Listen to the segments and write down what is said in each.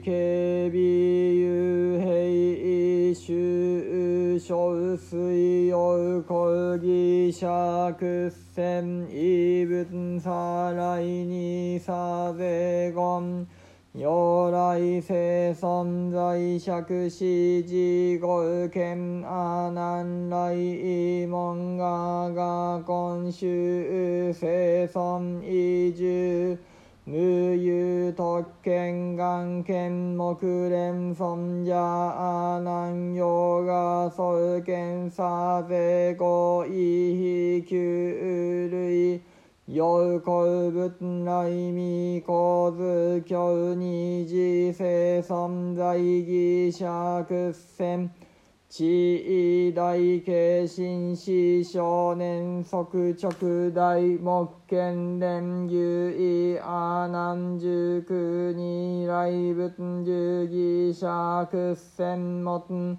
警備幽閉収小水陽講義釈戦異文さ来にさぜ言如来生存在釈子事語剣阿南来門がが今週生存移住無有特権眼見目連尊者阿南ヨガ総見さぜご意非旧類陽光仏来未構図教二次生存在義釈戦地位大慶新士少年即直大木剣連優位阿南十九二来仏十義釈戦門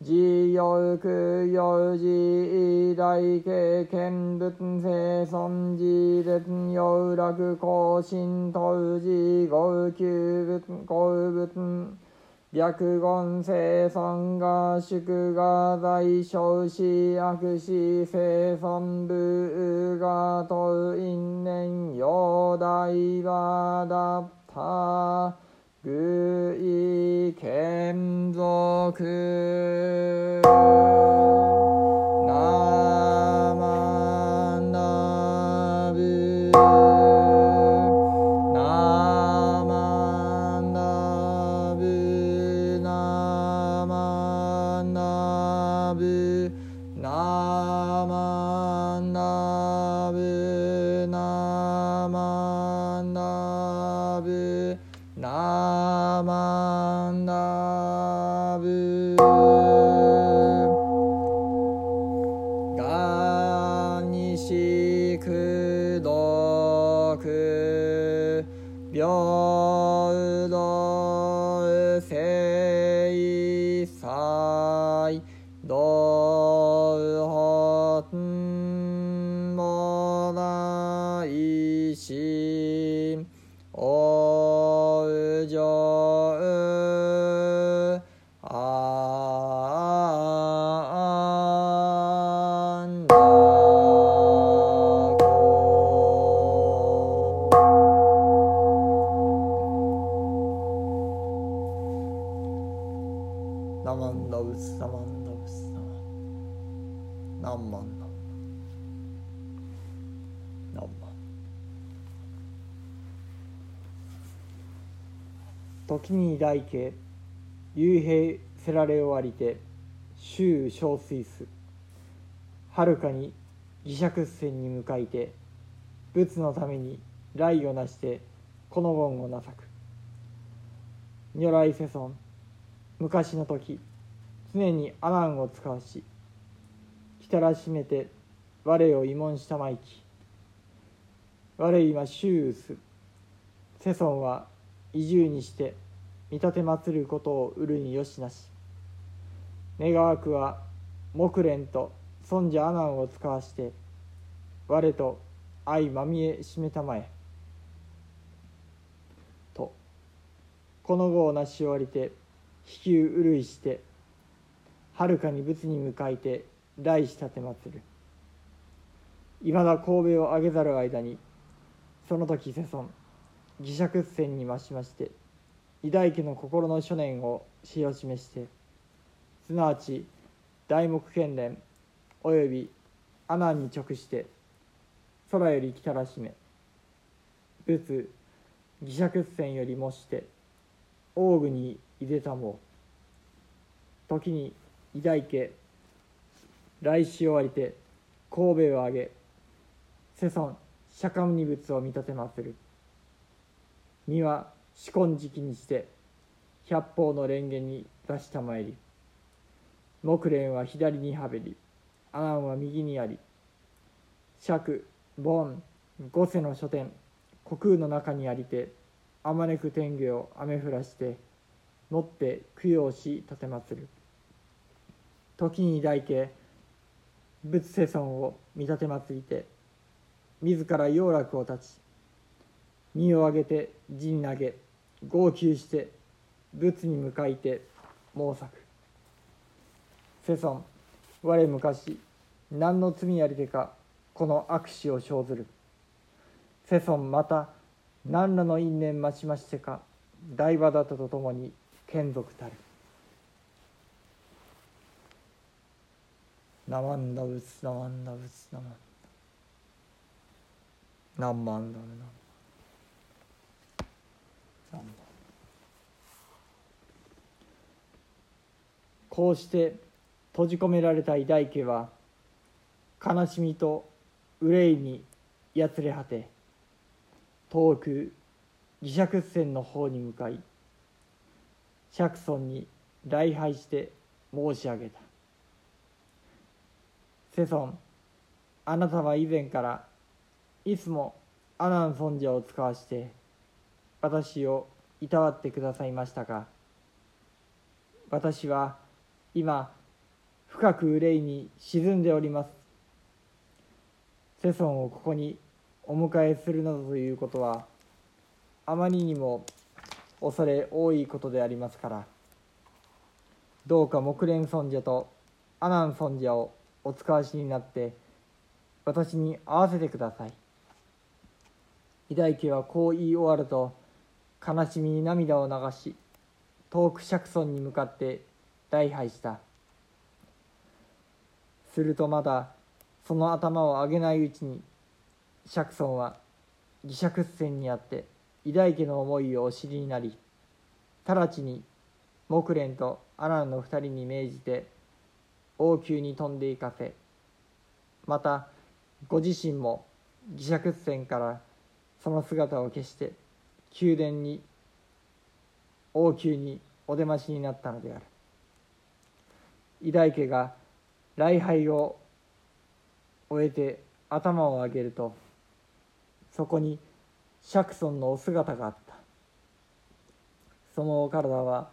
自由空有自大経験仏生尊自列有楽更新当時五九仏五仏略言生産が祝が大小子悪死生産部が当因年陽大和だった。意見俗 Ja 時に大家幽閉せられ終わりて周小水すはるかに義釈船に向かいて仏のために来をなしてこの言をなさく。如来世尊昔の時常に阿南を使わし来たらしめて我を慰問したまいき。我今周す。世尊は移住にして見立て祭ることを売るによしなし。願わくは木蓮と尊者阿南を使わして我と相まみえしめたまえ。とこの後をなし終わりて飛球うるいしてはるかに仏に向かいて来し立てまつる。いまだ神戸を上げざる間にその時世尊義釈線に増しまして偉大家の心の諸念をしを示してすなわち大目剣連および阿南に直して空より来たらしめ。仏義釈線よりもして王具にいでたも。時に偉大家来し終わりて神戸を挙げ世尊釈迦牟尼仏を見立てまつる。には四根時期にして百方の蓮華に出したまいり木蓮は左にはべり阿南は右にあり釈凡五世の書店虚空の中にありてあまねく天下を雨降らして持って供養し奉る。時に大家仏世尊を見立て祭りて自ら要楽を立ち身を上げて地に投げ号泣して仏に向かいて猛作。世尊我昔何の罪ありてかこの悪死を生ずる。世尊また何らの因縁待ちましてか大場だったとともに眷属たる。ナマンダブツナマンダブツナマンダ何万ダブ何万こうして閉じ込められた偉大家は悲しみと憂いにやつれ果て遠く義釈線の方に向かい釈尊に礼拝して申し上げた。世尊あなたは以前からいつも阿南尊者を使わして私をいたわってくださいましたが私は今深く憂いに沈んでおります。世尊をここにお迎えするなどということはあまりにも恐れ多いことでありますからどうか木蓮尊者と阿南尊者をお使わしになって私に会わせてください。偉大家はこう言い終わると悲しみに涙を流し遠く釈尊に向かって礼拝した。するとまだその頭を上げないうちに釈尊は義釈線にあって偉大家の思いをお知りになり直ちに木蓮と阿南の二人に命じて王宮に飛んでいかせまたご自身も義釈線からその姿を消して宮殿に王宮にお出ましになったのである。偉大家が礼拝を終えて頭を上げるとそこに釈尊のお姿があった。そのお体は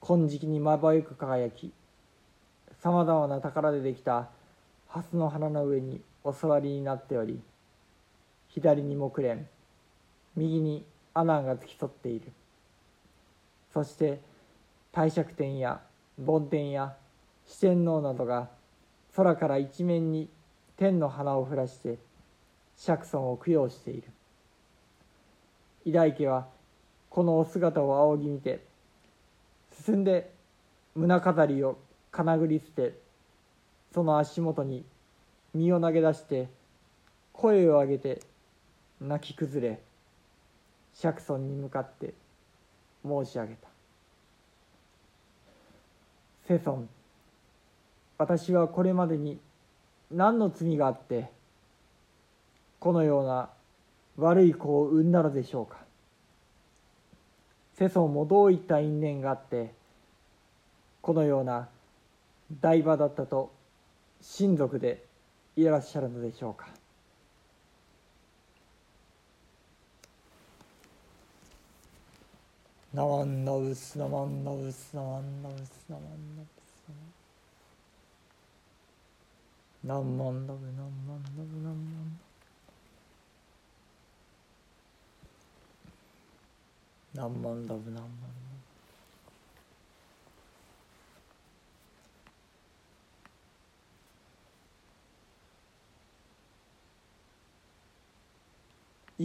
金色にまばゆく輝きさまざまな宝でできた蓮の花の上にお座りになっており左に木蓮右に阿南が付き添っている。そして帝釈天や梵天や四天王などが空から一面に天の花を降らして釈尊を供養している。偉大家はこのお姿を仰ぎ見て進んで胸飾りをかなぐり捨てその足元に身を投げ出して声を上げて泣き崩れ釈尊に向かって申し上げた「世尊私はこれまでに何の罪があってこのような悪い子を産んだのでしょうか。世尊もどういった因縁があってこのような台場だったと親族でいらっしゃるのでしょうか。ナワンナウスナワンナウスナワンナウスナワンナんスナワンナウスナワンナウスナワンナウス何万ラブ何万ラブな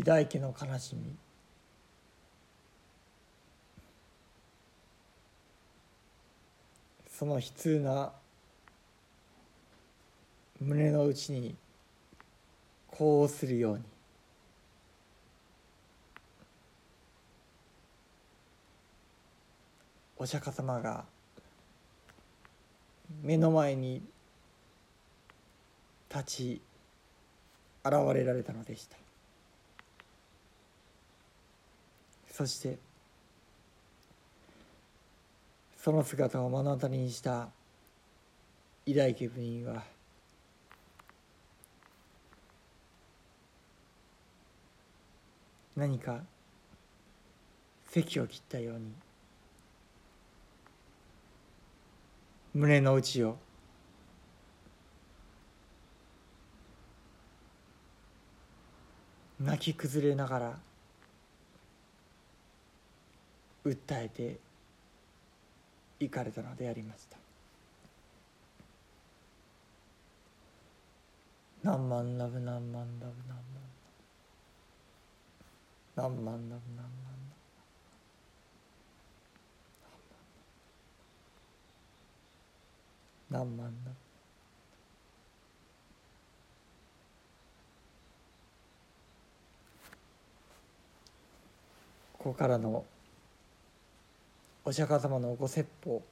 大んの悲しみその悲痛な胸の内にこうするように。お釈迦様が目の前に立ち現れられたのでした。そしてその姿を目の当たりにした偉大家部員は何か席を切ったように胸の内を泣き崩れながら訴えていかれたのでありました。何万ラブ何万ラブ何万ラブ何万ラブ何万ラブ何万ラブここからのお釈迦様のご説法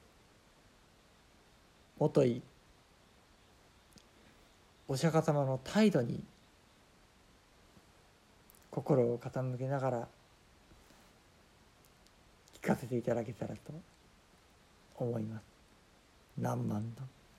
もといお釈迦様の態度に心を傾けながら聞かせていただけたらと思います。何万度